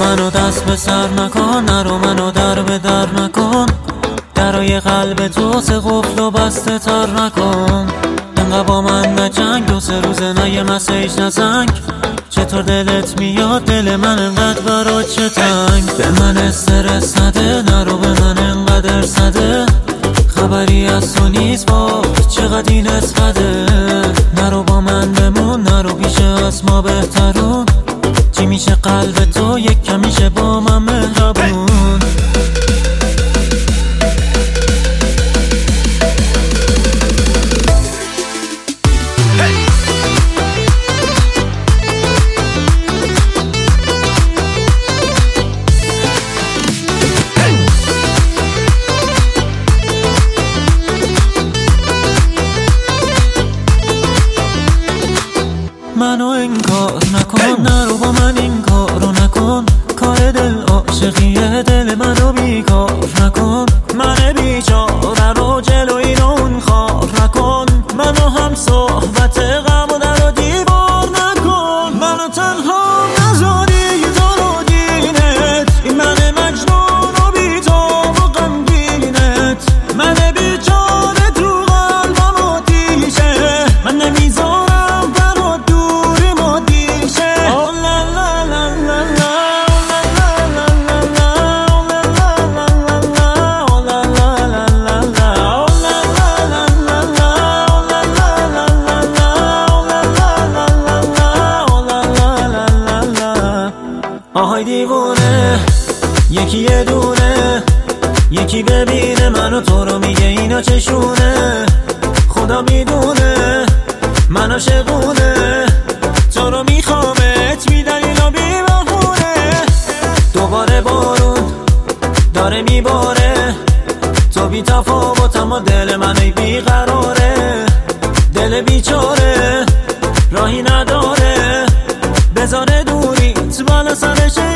منو دست به سر نکن نرو منو در به در نکن. درای قلب تو سه قفل و بسته تر نکن. انقدر با من نجنگ دو سه روزه نه یه مسیج نزنگ چطور دلت میاد؟ دل من انقدر برا چه تنگ. به من استرس نده از تو نیست با چقدر این اسقده؟ نرو با من بمون نرو پیش از ما بهترون. چی میشه قلب تو؟ یک کمیشه آهای دیوونه یکی یه دونه یکی ببینه منو تو رو میگه اینا چشونه. خدا می‌دونه من عاشقونه تو رو میخوامت میدن اینا بیبهونه دوباره بارون داره میباره تو بی تفاوت اما دل من ای بیقراره. دل بیچاره راهی نداره. بزاره Hiç bana sarışın şey